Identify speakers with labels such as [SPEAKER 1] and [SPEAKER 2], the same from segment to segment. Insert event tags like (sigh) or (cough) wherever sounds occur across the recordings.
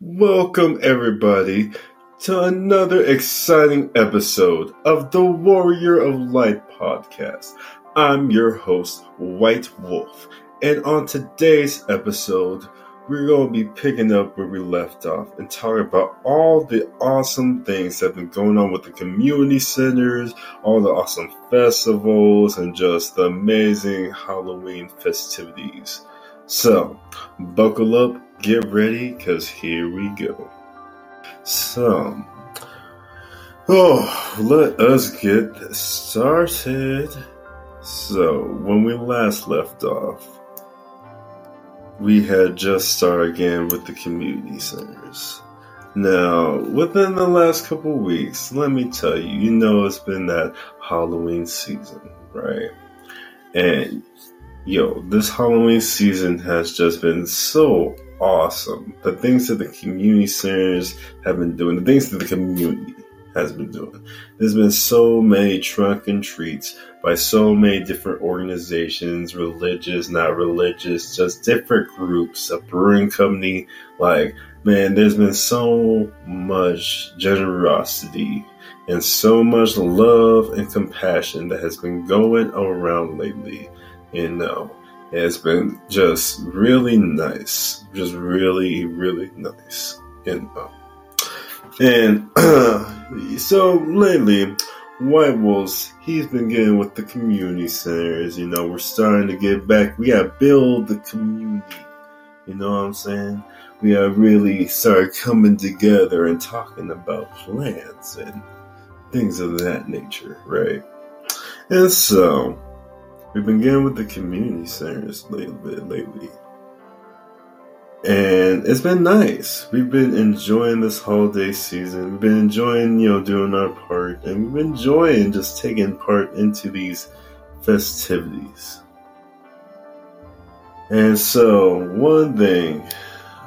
[SPEAKER 1] Welcome, everybody, to another exciting episode of the Warrior of Light podcast. I'm your host, White Wolf, and on today's episode, we're going to be picking up where we left off and talking about all the awesome things that have been going on with the community centers, all the awesome festivals, and just the amazing Halloween festivities. So, buckle up get ready because here we go. So, oh, let us get started. So, when we last left off, we had just started again with the community centers. Now, within the last couple weeks, let me tell you, you know it's been that Halloween season, right? And yo, this Halloween season has just been so awesome. The things that the community centers have been doing, the things that the community has been doing. There's been so many trunk and treats by so many different organizations, religious, not religious, just different groups, a brewing company. Like, man, there's been so much generosity and so much love and compassion that has been going around lately. You um, know, it's been just really nice, just really, really nice. And um, and (clears throat) so lately, White Wolves, he's been getting with the community centers. You know, we're starting to get back. We got to build the community. You know what I'm saying? We are really start coming together and talking about plans and things of that nature, right? And so, We've been getting with the community centers a little bit lately. And it's been nice. We've been enjoying this holiday season. We've been enjoying, you know, doing our part. And we've been enjoying just taking part into these festivities. And so, one thing,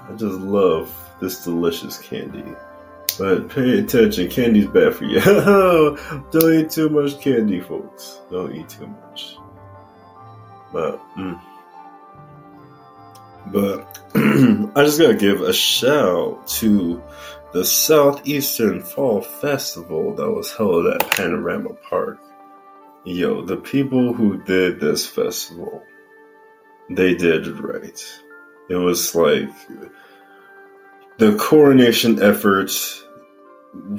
[SPEAKER 1] I just love this delicious candy. But pay attention, candy's bad for you. (laughs) Don't eat too much candy, folks. Don't eat too much. But, mm. but (clears throat) I just gotta give a shout to the Southeastern Fall Festival that was held at Panorama Park. Yo, the people who did this festival, they did it right. It was like the coronation effort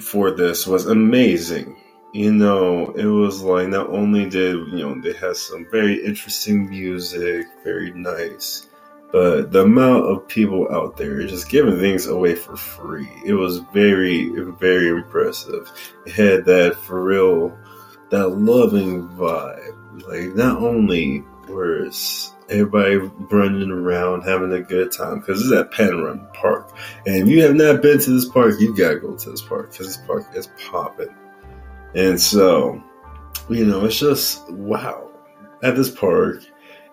[SPEAKER 1] for this was amazing you know, it was like not only did you know they had some very interesting music, very nice, but the amount of people out there just giving things away for free. It was very, very impressive. It had that for real, that loving vibe. Like not only was everybody running around having a good time because it's at Panorama Park, and if you have not been to this park, you gotta go to this park because this park is popping. And so, you know, it's just wow at this park.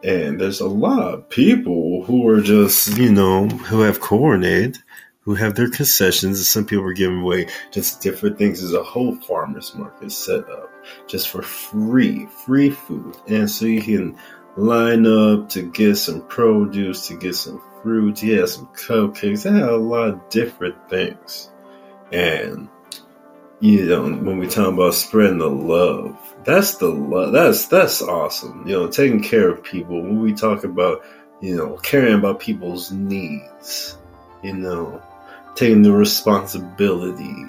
[SPEAKER 1] And there's a lot of people who are just, you know, who have coordinated, who have their concessions. And some people are giving away just different things. There's a whole farmer's market set up just for free, free food. And so you can line up to get some produce, to get some fruit, yeah, some cupcakes. They have a lot of different things. And you know, when we talk about spreading the love, that's the love. That's that's awesome. You know, taking care of people. When we talk about, you know, caring about people's needs, you know, taking the responsibility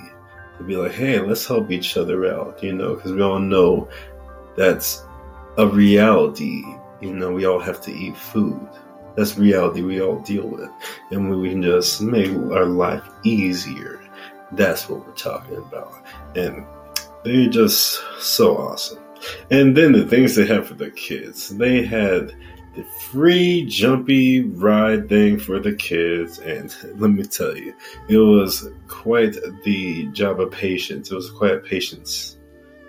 [SPEAKER 1] to be like, hey, let's help each other out. You know, because we all know that's a reality. You know, we all have to eat food. That's reality we all deal with, and we can just make our life easier that's what we're talking about. And they're just so awesome. And then the things they have for the kids. They had the free jumpy ride thing for the kids. And (laughs) let me tell you, it was quite the job of patience. It was quite patience.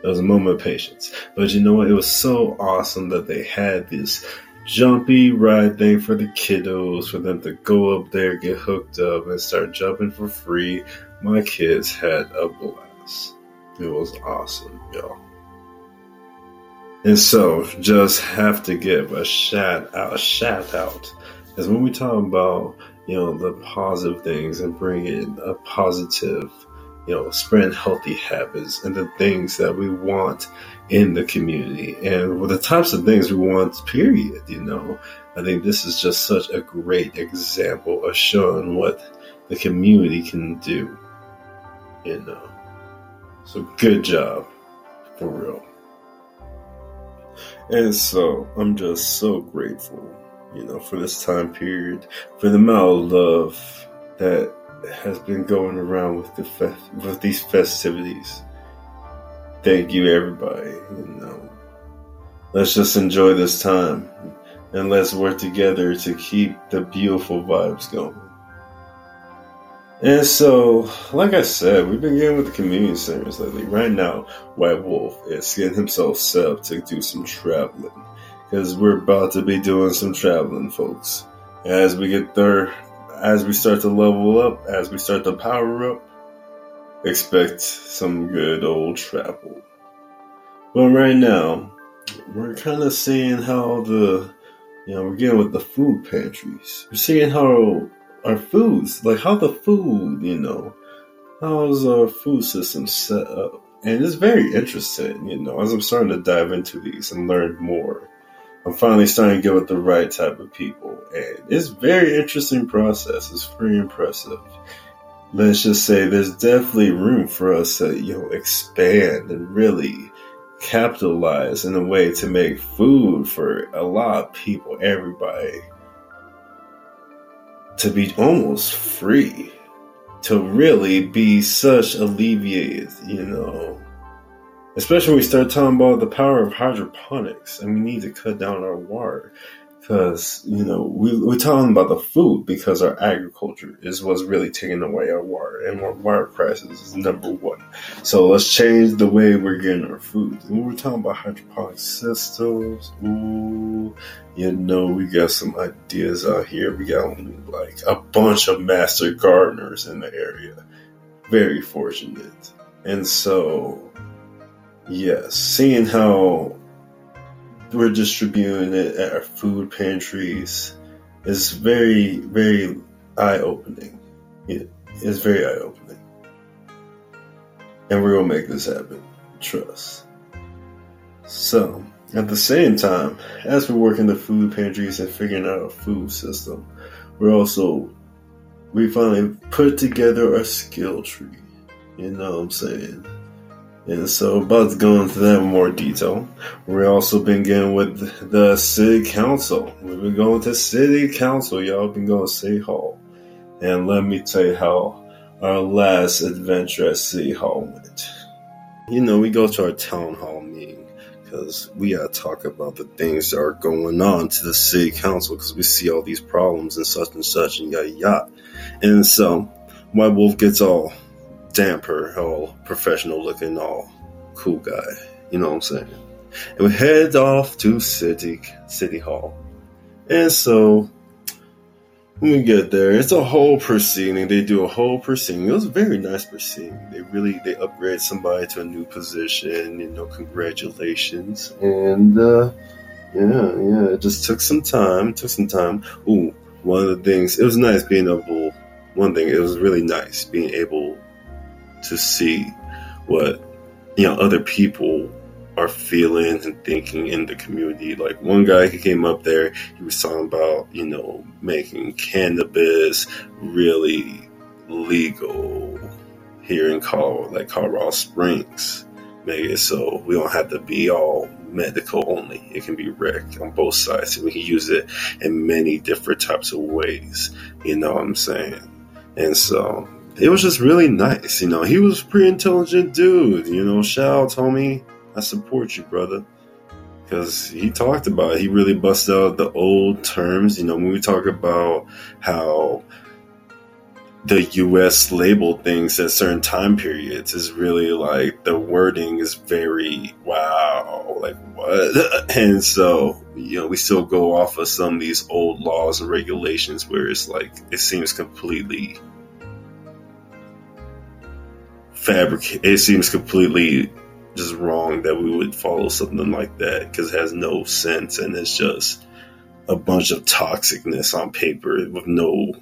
[SPEAKER 1] It was a moment of patience. But you know what? It was so awesome that they had this jumpy ride thing for the kiddos, for them to go up there, get hooked up, and start jumping for free my kids had a blast. It was awesome, y'all. And so, just have to give a shout out, a shout out, because when we talk about you know, the positive things and bring in a positive, you know, spread healthy habits and the things that we want in the community and the types of things we want, period, you know. I think this is just such a great example of showing what the community can do, you uh, know. So good job, for real. And so I'm just so grateful you know, for this time period, for the amount of love that has been going around with the fe- with these festivities. Thank you, everybody. You know, let's just enjoy this time and let's work together to keep the beautiful vibes going. And so, like I said, we've been getting with the community centers lately. Right now, White Wolf is getting himself set up to do some traveling because we're about to be doing some traveling, folks. As we get there, as we start to level up, as we start to power up, expect some good old travel. But right now, we're kind of seeing how the, you know, we're getting with the food pantries. We're seeing how our foods, like how the food, you know, how's our food system set up. And it's very interesting, you know, as I'm starting to dive into these and learn more I'm finally starting to get with the right type of people. And it's very interesting process. It's pretty impressive. Let's just say there's definitely room for us to, you know, expand and really capitalize in a way to make food for a lot of people, everybody, to be almost free, to really be such alleviated, you know, Especially when we start talking about the power of hydroponics and we need to cut down our water. Because, you know, we, we're talking about the food because our agriculture is what's really taking away our water and our water crisis is number one. So let's change the way we're getting our food. When we're talking about hydroponic systems, ooh, you know, we got some ideas out here. We got like a bunch of master gardeners in the area. Very fortunate. And so Yes, seeing how we're distributing it at our food pantries is very, very eye opening. It is very eye opening. And we're going to make this happen. Trust. So, at the same time, as we're working the food pantries and figuring out a food system, we're also, we finally put together our skill tree. You know what I'm saying? And so, about going to into that in more detail. We've also been getting with the city council. We've been going to city council, y'all. Been going to city hall. And let me tell you how our last adventure at city hall went. You know, we go to our town hall meeting because we gotta talk about the things that are going on to the city council because we see all these problems and such and such and yada yada. And so, White Wolf gets all damper, all professional looking, all cool guy. You know what I'm saying? And we head off to city city hall. And so when we get there, it's a whole proceeding. They do a whole proceeding. It was a very nice proceeding. They really they upgrade somebody to a new position. You know, congratulations. And uh, yeah, yeah, it just took some time. Took some time. Ooh, one of the things it was nice being able. One thing it was really nice being able to see what you know other people are feeling and thinking in the community. Like one guy he came up there, he was talking about you know making cannabis really legal here in Colorado, like Colorado Springs. Make it so we don't have to be all medical only. It can be rec on both sides. We can use it in many different types of ways. You know what I'm saying? And so it was just really nice. You know, he was pretty intelligent dude. You know, shout out, homie. I support you, brother. Because he talked about it. He really busted out the old terms. You know, when we talk about how the US labeled things at certain time periods is really like the wording is very wow, like what? (laughs) And so, you know, we still go off of some of these old laws and regulations where it's like it seems completely fabric. It seems completely just wrong that we would follow something like that because it has no sense and it's just a bunch of toxicness on paper with no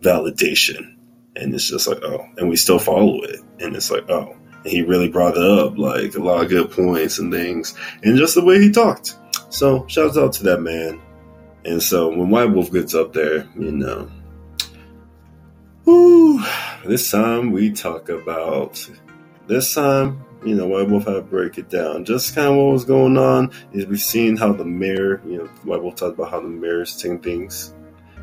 [SPEAKER 1] validation. And it's just like, oh, and we still follow it. And it's like, oh, and he really brought it up, like a lot of good points and things, and just the way he talked. So, shout out to that man. And so, when White Wolf gets up there, you know, whoo, this time we talk about, this time, you know, White Wolf had to break it down. Just kind of what was going on is we've seen how the mayor, you know, White Wolf talked about how the mayor's taking things,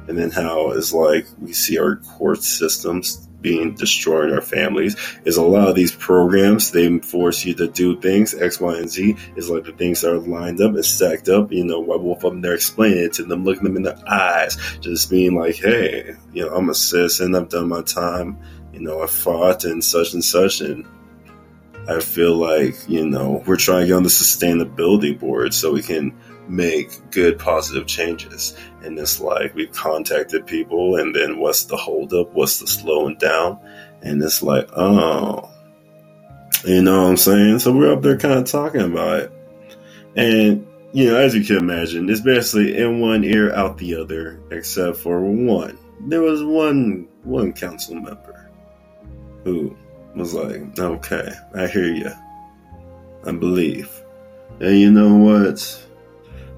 [SPEAKER 1] and then how it's like we see our court systems being destroying our families is a lot of these programs they force you to do things X, Y, and Z is like the things that are lined up and stacked up. You know, White Wolf up there explaining it to them, looking them in the eyes, just being like, "Hey, you know, I'm a citizen. I've done my time. You know, I fought and such and such, and I feel like you know we're trying to get on the sustainability board so we can." Make good positive changes. And it's like we've contacted people and then what's the holdup? What's the slowing down? And it's like, oh, you know what I'm saying? So we're up there kind of talking about it. And, you know, as you can imagine, it's basically in one ear, out the other, except for one. There was one, one council member who was like, okay, I hear you. I believe. And you know what?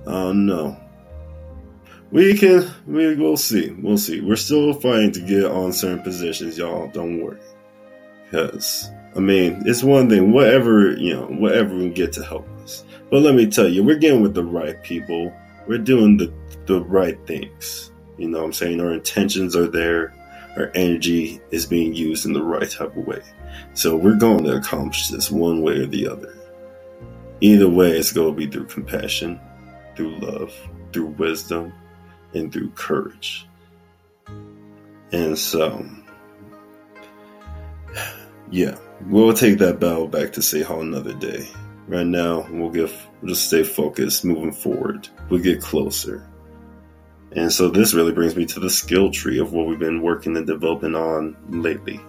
[SPEAKER 1] Oh no. We can, we, we'll see. We'll see. We're still fighting to get on certain positions, y'all. Don't worry. Because, I mean, it's one thing, whatever, you know, whatever we get to help us. But let me tell you, we're getting with the right people. We're doing the, the right things. You know what I'm saying? Our intentions are there. Our energy is being used in the right type of way. So we're going to accomplish this one way or the other. Either way, it's going to be through compassion through love, through wisdom, and through courage. And so, yeah, we'll take that battle back to City Hall another day. Right now, we'll get we'll just stay focused, moving forward. We'll get closer. And so this really brings me to the skill tree of what we've been working and developing on lately.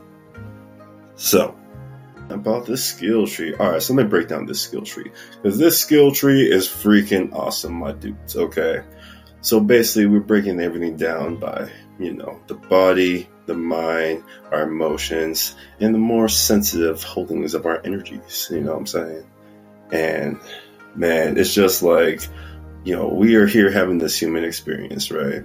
[SPEAKER 1] So, about this skill tree. All right, so let me break down this skill tree because this skill tree is freaking awesome, my dudes. Okay, so basically, we're breaking everything down by you know the body, the mind, our emotions, and the more sensitive holdings of our energies. You know what I'm saying? And man, it's just like you know we are here having this human experience, right?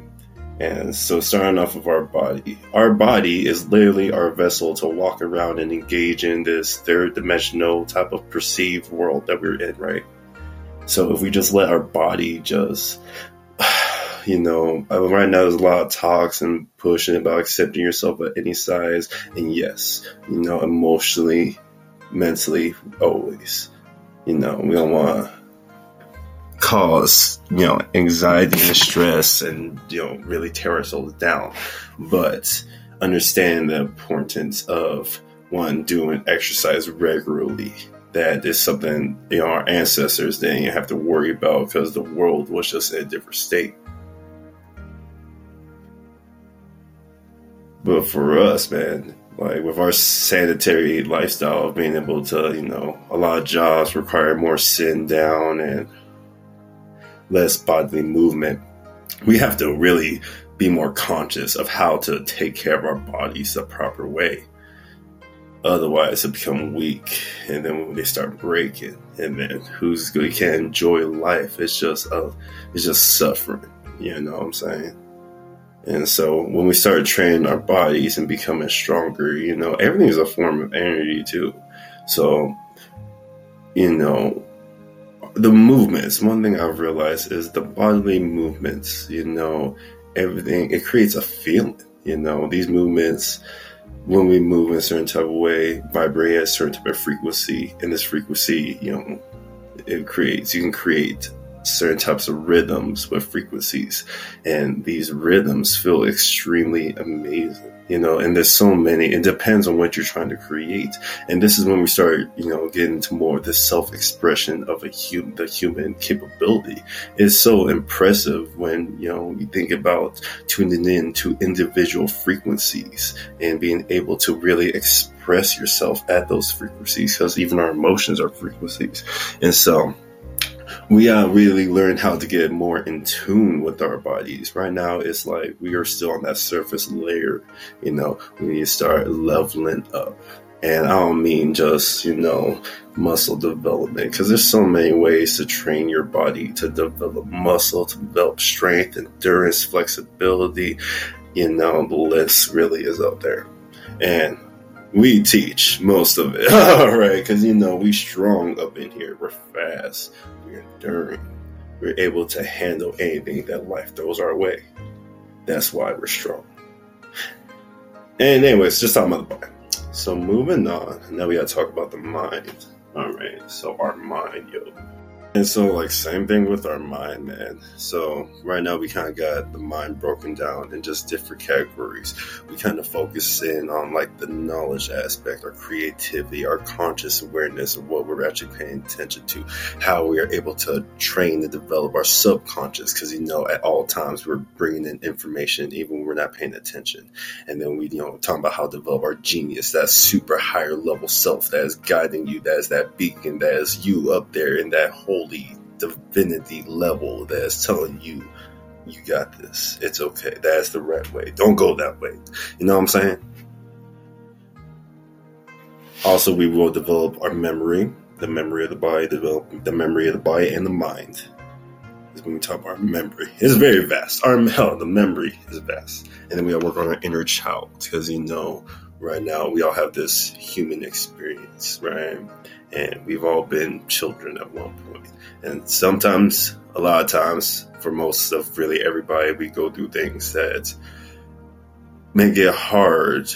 [SPEAKER 1] And so, starting off of our body, our body is literally our vessel to walk around and engage in this third dimensional type of perceived world that we're in, right? So, if we just let our body just, (sighs) you know, uh, right now there's a lot of talks and pushing about accepting yourself at any size. And yes, you know, emotionally, mentally, always, you know, we don't want cause you know anxiety and stress and you know really tear ourselves down. But understand the importance of one doing exercise regularly. That is something you know our ancestors didn't have to worry about because the world was just in a different state. But for us man like with our sanitary lifestyle of being able to you know a lot of jobs require more sitting down and less bodily movement, we have to really be more conscious of how to take care of our bodies the proper way. Otherwise, it become weak, and then when they start breaking, and then who's we can't enjoy life? It's just uh, it's just suffering. You know what I'm saying? And so when we start training our bodies and becoming stronger, you know, everything is a form of energy too. So, you know, the movements. One thing I've realized is the bodily movements. You know, everything it creates a feeling. You know, these movements when we move in a certain type of way vibrate at a certain type of frequency, and this frequency, you know, it creates. You can create certain types of rhythms with frequencies, and these rhythms feel extremely amazing you know, and there's so many. It depends on what you're trying to create. And this is when we start, you know, getting into more of the self-expression of a human, the human capability. It's so impressive when, you know, you think about tuning in to individual frequencies and being able to really express yourself at those frequencies because even our emotions are frequencies. And so, we gotta really learn how to get more in tune with our bodies. Right now, it's like we are still on that surface layer. You know, we need to start leveling up. And I don't mean just, you know, muscle development, because there's so many ways to train your body to develop muscle, to develop strength, endurance, flexibility. You know, the list really is out there. And we teach most of it. (laughs) All right, because you know we strong up in here. We're fast. We're enduring. We're able to handle anything that life throws our way. That's why we're strong. And anyways, just talking about the. So moving on. Now we gotta talk about the mind. All right. So our mind, yo. And so, like, same thing with our mind, man. So, right now, we kind of got the mind broken down in just different categories. We kind of focus in on, like, the knowledge aspect, our creativity, our conscious awareness of what we're actually paying attention to, how we are able to train and develop our subconscious, because, you know, at all times we're bringing in information even when we're not paying attention. And then we, you know, talking about how to develop our genius, that super higher level self that is guiding you, that is that beacon, that is you up there in that whole holy divinity level that's telling you you got this. It's okay. That's the right way. Don't go that way. You know what I'm saying? Also, we will develop our memory, the memory of the body, develop the memory of the body and the mind. Is when we talk about our memory. It's very vast. Our hell, (laughs) the memory is vast. And then we gotta work on our inner child because you know, right now we all have this human experience, right? and we've all been children at one point. And sometimes, a lot of times, for most of really everybody, we go through things that make it hard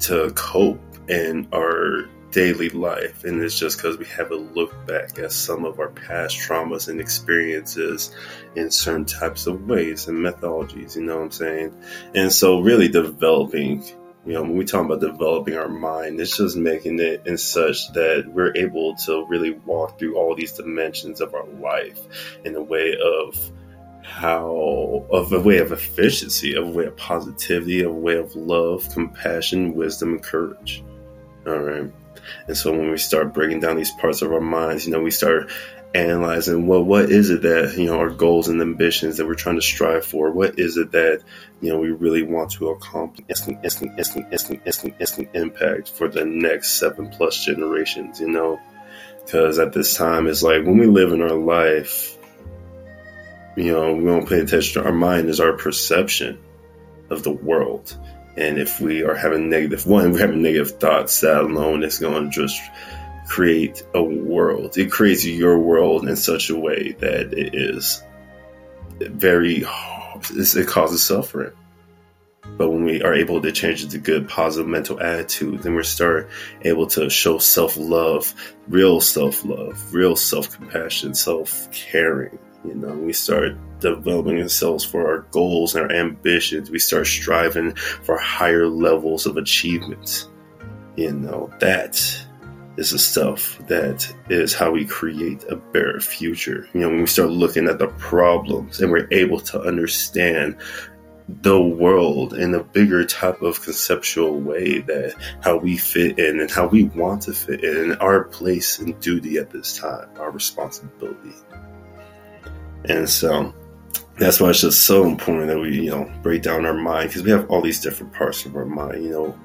[SPEAKER 1] to cope in our daily life. And it's just because we haven't looked back at some of our past traumas and experiences in certain types of ways and methodologies, you know what I'm saying? And so, really developing you know, when we talk about developing our mind, it's just making it in such that we're able to really walk through all these dimensions of our life in a way of how, of a way of efficiency, of a way of positivity, of a way of love, compassion, wisdom, and courage. All right. And so when we start breaking down these parts of our minds, you know, we start analyzing well what is it that you know our goals and ambitions that we're trying to strive for? What is it that you know we really want to accomplish? Instant instant instant instant instant instant impact for the next seven plus generations you know? Because at this time it's like when we live in our life you know we don't pay attention. To our mind is our perception of the world. And if we are having negative one we're having negative thoughts that alone is going to just create a world. It creates your world in such a way that it is very, it causes suffering. But when we are able to change to good, positive mental attitude, then we start able to show self love, real self love, real self compassion, self caring. You know, we start developing ourselves for our goals and our ambitions. We start striving for higher levels of achievements. You know, that is the stuff that is how we create a better future. You know, when we start looking at the problems and we're able to understand the world in a bigger type of conceptual way that how we fit in and how we want to fit in and our place and duty at this time, our responsibility. And so that's why it's just so important that we, you know, break down our mind because we have all these different parts of our mind, you know,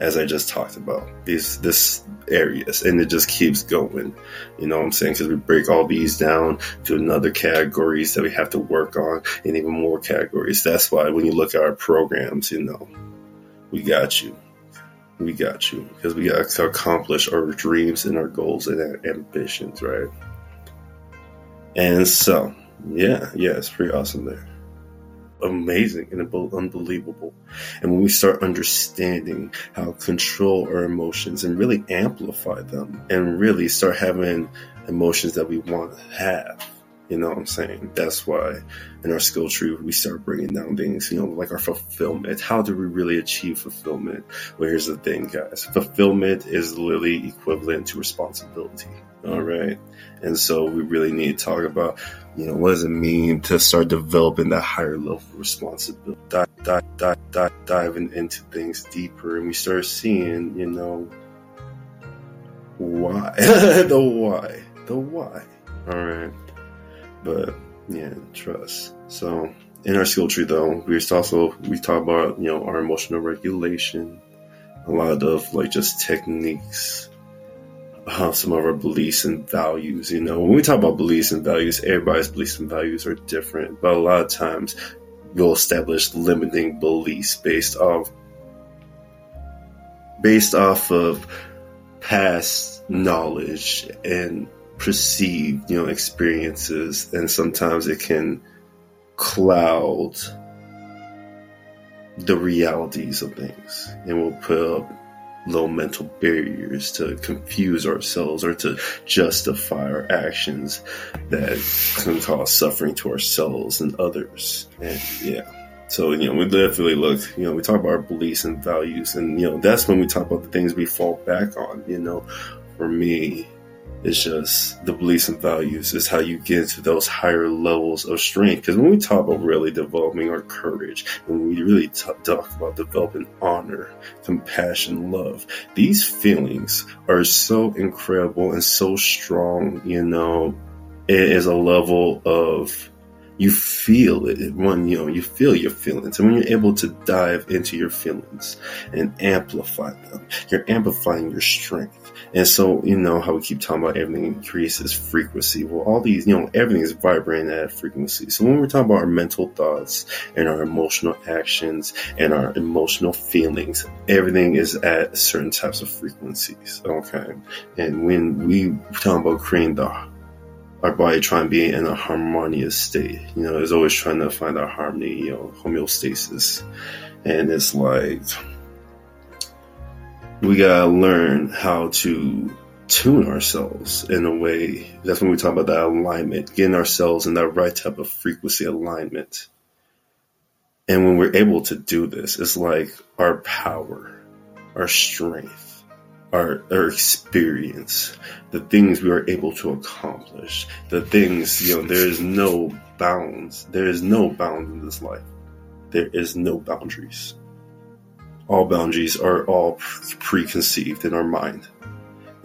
[SPEAKER 1] as I just talked about these this areas, and it just keeps going. You know what I'm saying? Because we break all these down to another categories that we have to work on, and even more categories. That's why when you look at our programs, you know, we got you. We got you because we got to accomplish our dreams and our goals and our ambitions, right? And so, yeah, yeah, it's pretty awesome there amazing and unbelievable. And when we start understanding how control our emotions and really amplify them and really start having emotions that we want to have, you know what I'm saying? That's why in our skill tree, we start bringing down things, you know, like our fulfillment. How do we really achieve fulfillment? Well, here's the thing, guys. Fulfillment is literally equivalent to responsibility. All right. And so we really need to talk about, you know, what does it mean to start developing that higher level of responsibility, dive, dive, dive, diving into things deeper. And we start seeing, you know, why, (laughs) the why, the why. All right. But yeah, trust. So in our skill tree though, we also we talk about, you know, our emotional regulation, a lot of like just techniques, uh, some of our beliefs and values. You know, when we talk about beliefs and values, everybody's beliefs and values are different, but a lot of times we'll establish limiting beliefs based off based off of past knowledge and perceived, you know, experiences, and sometimes it can cloud the realities of things, and we'll put up low mental barriers to confuse ourselves or to justify our actions that can cause suffering to ourselves and others. And yeah. So, you know, we definitely look, you know, we talk about our beliefs and values, and, you know, that's when we talk about the things we fall back on. You know, for me, it's just the beliefs and values is how you get to those higher levels of strength. Because when we talk about really developing our courage, when we really t- talk about developing honor, compassion, love, these feelings are so incredible and so strong. You know, it is a level of you feel it when you know you feel your feelings. And when you're able to dive into your feelings and amplify them you're amplifying your strength. And so you know how we keep talking about everything increases frequency. Well all these you know everything is vibrating at frequency. So when we're talking about our mental thoughts and our emotional actions and our emotional feelings everything is at certain types of frequencies. Okay. And when we talk about creating the our body trying to be in a harmonious state. You know, it's always trying to find our harmony, you know, homeostasis. And it's like we gotta learn how to tune ourselves in a way. That's when we talk about that alignment, getting ourselves in that right type of frequency alignment. And when we're able to do this, it's like our power, our strength our, our experience, the things we are able to accomplish, the things, you know, there is no bounds. There is no bounds in this life. There is no boundaries. All boundaries are all preconceived in our mind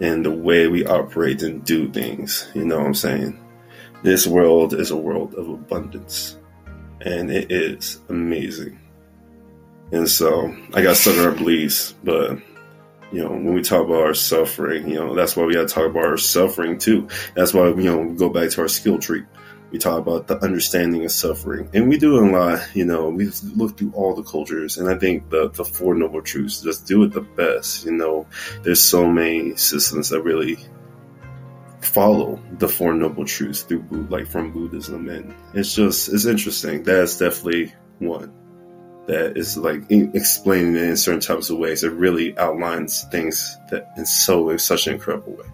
[SPEAKER 1] and the way we operate and do things. You know what I'm saying? This world is a world of abundance and it is amazing. And so I got our beliefs, but you know, when we talk about our suffering, you know, that's why we got to talk about our suffering too. That's why, you know, we go back to our skill tree. We talk about the understanding of suffering. And we do a lot, you know, we look through all the cultures. And I think the, the Four Noble Truths just do it the best. You know, there's so many systems that really follow the Four Noble Truths through, like from Buddhism. And it's just, it's interesting. That's definitely one that is like explaining it in certain types of ways. It really outlines things that in so in such an incredible way.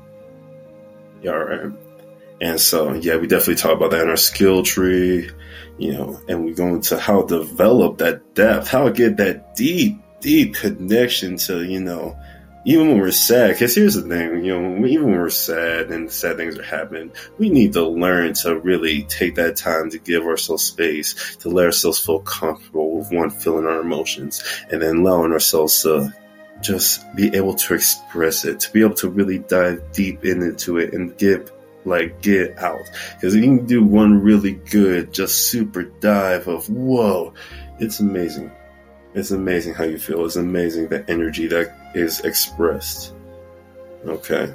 [SPEAKER 1] Yeah, right. And so yeah, we definitely talk about that in our skill tree, you know, and we go into how to develop that depth, how to get that deep, deep connection to, you know, even when we're sad, because here's the thing, you know, even when we're sad and sad things are happening, we need to learn to really take that time to give ourselves space, to let ourselves feel comfortable with one feeling our emotions, and then allowing ourselves to just be able to express it, to be able to really dive deep into it and give like get out. Because you can do one really good, just super dive of whoa, it's amazing. It's amazing how you feel. It's amazing the energy that is expressed. Okay.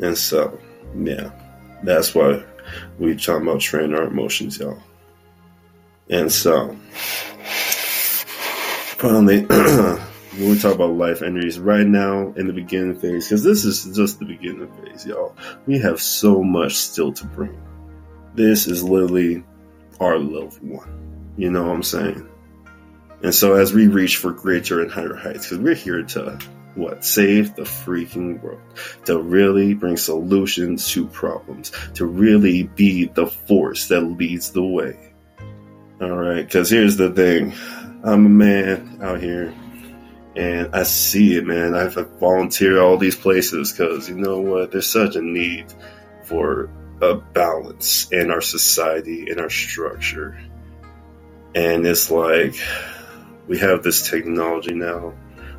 [SPEAKER 1] And so, yeah, that's why we talking about training our emotions, y'all. And so, finally, (clears throat) when we talk about life energies right now in the beginning phase, because this is just the beginning phase, y'all, we have so much still to bring. This is literally our level one. You know what I'm saying? And so as we reach for greater and higher heights, because we're here to what? Save the freaking world. To really bring solutions to problems. To really be the force that leads the way. Alright, because here's the thing. I'm a man out here and I see it, man. I've volunteered all these places because you know what? There's such a need for a balance in our society, in our structure. And it's like, we have this technology now.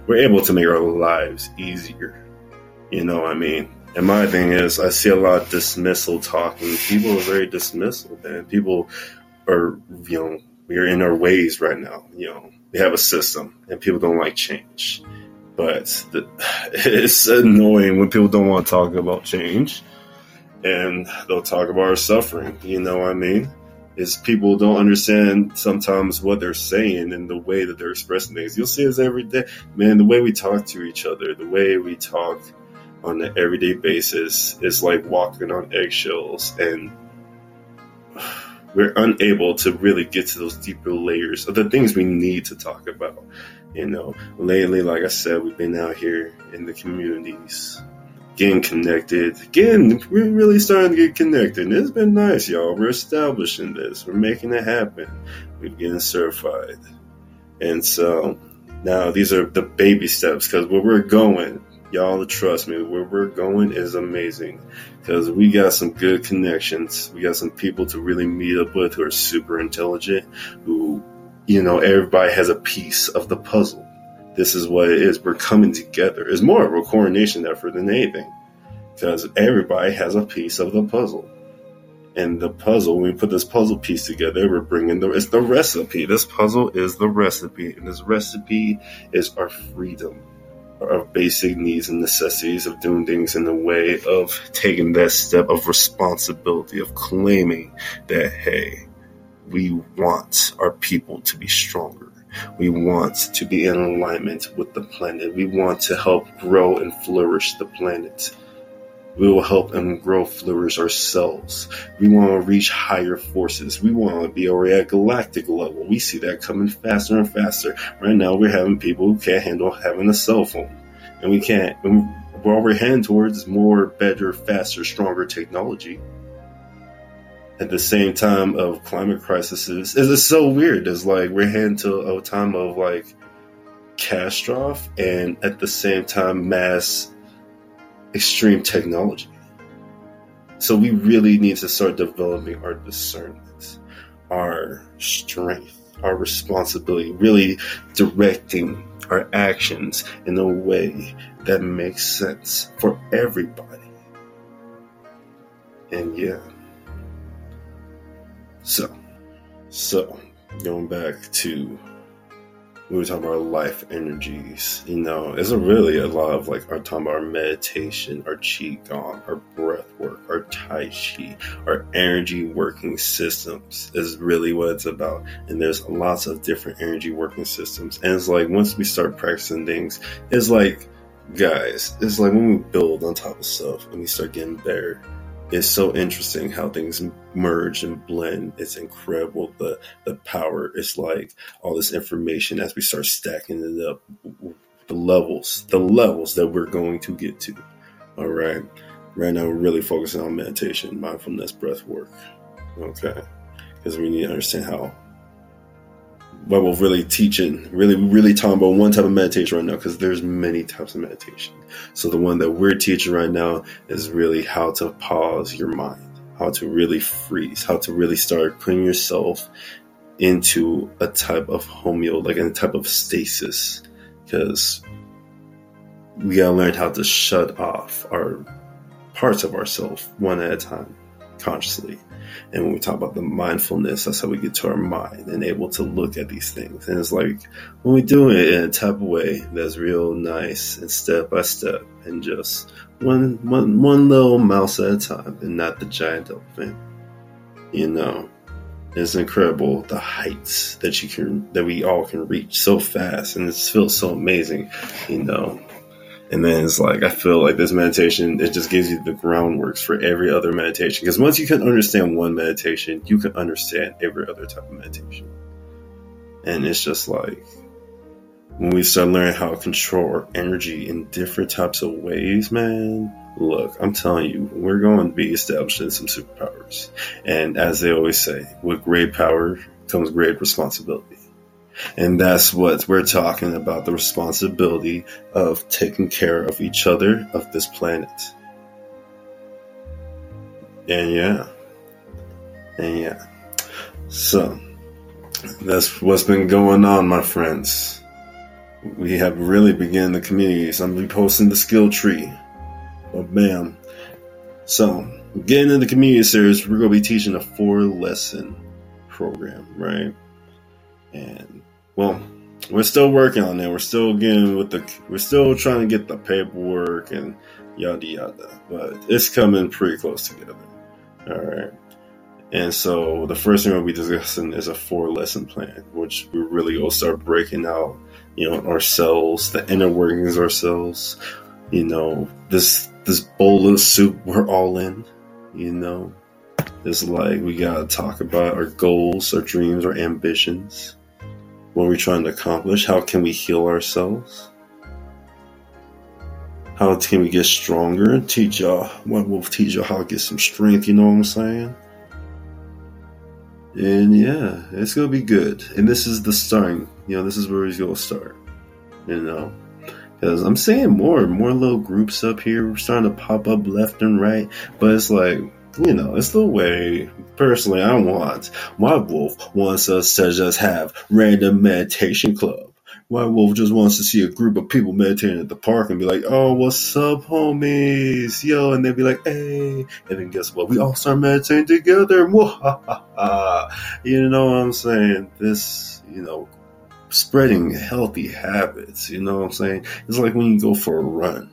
[SPEAKER 1] We're able to make our lives easier. You know, what I mean, And my thing is, I see a lot of dismissal talking. People are very dismissal, man. People are, you know, we're in our ways right now. You know, we have a system, and people don't like change. But the, (sighs) it's annoying when people don't want to talk about change, and they'll talk about our suffering. You know what I mean? Is people don't understand sometimes what they're saying and the way that they're expressing things. You'll see this every day, man. The way we talk to each other, the way we talk on an everyday basis is like walking on eggshells and we're unable to really get to those deeper layers of the things we need to talk about. You know, lately, like I said, we've been out here in the communities, getting connected. Again, we're really starting to get connected. It's been nice, y'all. We're establishing this. We're making it happen. We're getting certified. And so now these are the baby steps because where we're going, y'all trust me, where we're going is amazing because we got some good connections. We got some people to really meet up with who are super intelligent, who, you know, everybody has a piece of the puzzle. This is what it is. We're coming together. It's more of a coordination effort than anything because everybody has a piece of the puzzle. And the puzzle, when we put this puzzle piece together, we're bringing the, it's the recipe. This puzzle is the recipe. And this recipe is our freedom of basic needs and necessities of doing things in the way of taking that step of responsibility of claiming that hey we want our people to be stronger we want to be in alignment with the planet we want to help grow and flourish the planet we will help and grow, flourish ourselves. We want to reach higher forces. We want to be already at galactic level. We see that coming faster and faster. Right now, we're having people who can't handle having a cell phone. And we can't, and we're heading towards more, better, faster, stronger technology. At the same time of climate crises, it's so weird. It's like we're heading to a time of like catastrophe and at the same time mass extreme technology. So we really need to start developing our discernment, our strength, our responsibility, really directing our actions in a way that makes sense for everybody. And yeah. So, so going back to we were talking about life energies, you know, it's a really a lot of like our talking about our meditation, our qigong, our breath work, our tai chi, our energy working systems is really what it's about. And there's lots of different energy working systems. And it's like once we start practicing things, it's like guys, it's like when we build on top of stuff and we start getting better it's so interesting how things merge and blend. It's incredible the the power. It's like all this information as we start stacking it up, the levels, the levels that we're going to get to. All right, right now we're really focusing on meditation, mindfulness, breath work. Okay, because we need to understand how what we're really teaching, really, really talking about one type of meditation right now because there's many types of meditation. So the one that we're teaching right now is really how to pause your mind, how to really freeze, how to really start putting yourself into a type of homeo, like a type of stasis, because we gotta learn how to shut off our parts of ourselves one at a time consciously and when we talk about the mindfulness, that's how we get to our mind and able to look at these things. And it's like when we do it in a type of way that's real nice and step by step and just one one one little mouse at a time and not the giant elephant. You know. It's incredible the heights that you can that we all can reach so fast and it feels so amazing, you know. And then it's like, I feel like this meditation, it just gives you the groundworks for every other meditation. Because once you can understand one meditation, you can understand every other type of meditation. And it's just like, when we start learning how to control our energy in different types of ways, man, look, I'm telling you, we're going to be establishing some superpowers. And as they always say, with great power comes great responsibility. And that's what we're talking about the responsibility of taking care of each other, of this planet. And yeah. And yeah. So, that's what's been going on, my friends. We have really begun the communities. I'm reposting the skill tree. Oh, but bam, So, getting into the community series, we're going to be teaching a four lesson program, right? And, well, we're still working on it. We're still getting with the, we're still trying to get the paperwork and yada yada, but it's coming pretty close together. All right. And so the first thing we'll be discussing is a four lesson plan, which we really will start breaking out, you know, ourselves, the inner workings ourselves, you know, this this bowl of soup we're all in, you know. It's like we gotta talk about our goals, our dreams, our ambitions. What we're trying to accomplish. How can we heal ourselves? How can we get stronger? And Teach y'all what will teach y'all how to get some strength, you know what I'm saying? And yeah, it's gonna be good. And this is the starting, you know, this is where he's gonna start. You know. Because I'm seeing more and more little groups up here starting to pop up left and right. But it's like, you know, it's the way personally I want. My wolf wants us to just have random meditation club. My wolf just wants to see a group of people meditating at the park and be like, "Oh, what's up, homies? Yo!" And they'd be like, "Hey!" And then guess what? We all start meditating together. (laughs) You know what I'm saying? This, you know, spreading healthy habits. You know what I'm saying? It's like when you go for a run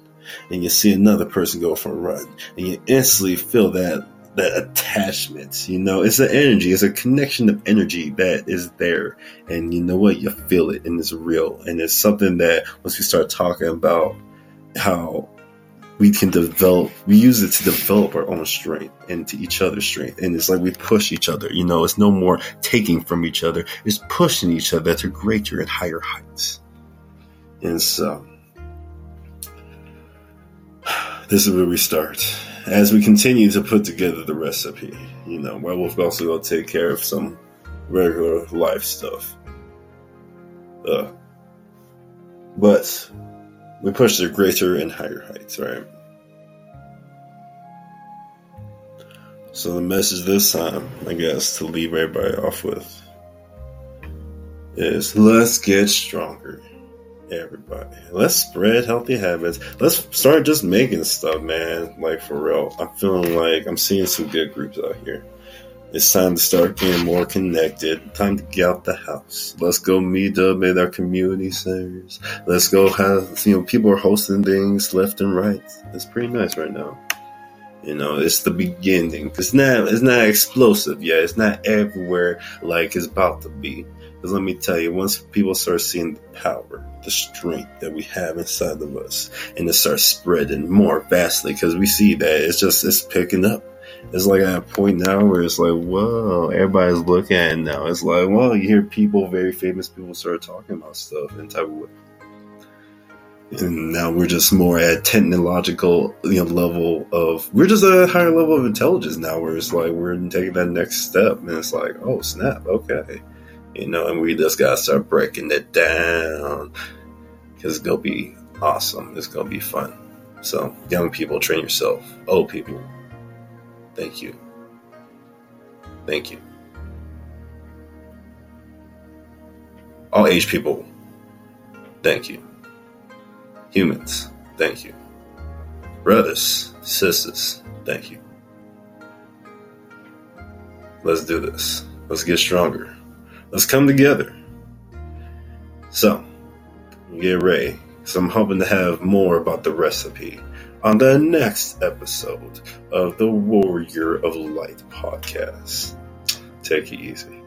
[SPEAKER 1] and you see another person go for a run and you instantly feel that that attachments, you know? It's an energy it's a connection of energy that is there. And you know what? You feel it and it's real. And it's something that once we start talking about how we can develop we use it to develop our own strength and to each other's strength. And it's like we push each other you know? It's no more taking from each other. It's pushing each other to greater and higher heights. And so (sighs) this is where we start as we continue to put together the recipe you know where we'll also go take care of some regular life stuff uh, but we push to greater and higher heights, right? So the message this time, I guess, to leave everybody off with is let's get stronger. Everybody. Let's spread healthy habits. Let's start just making stuff, man. Like for real. I'm feeling like I'm seeing some good groups out here. It's time to start getting more connected. Time to get out the house. Let's go meet up at our community centers. Let's go have, you know, people are hosting things left and right. It's pretty nice right now. You know, it's the beginning. It's not, it's not explosive yet. It's not everywhere like it's about to be. Because let me tell you, once people start seeing the power, the strength that we have inside of us, and it starts spreading more vastly, because we see that it's just, it's picking up it's like at a point now where it's like, whoa, everybody's looking at it now. It's like, well, you hear people, very famous people, start talking about stuff and type of way. And now we're just more at technological you know, level of we're just at a higher level of intelligence now where it's like we're taking that next step and it's like, oh snap, okay. You know, and we just gotta start breaking it down. Cause it's gonna be awesome. It's gonna be fun. So young people train yourself. Old people Thank you. Thank you. All age people, thank you. Humans, thank you. Brothers, sisters, thank you. Let's do this. Let's get stronger. Let's come together. So, get ready. So I'm hoping to have more about the recipe on the next episode of the Warrior of Light podcast. Take it easy.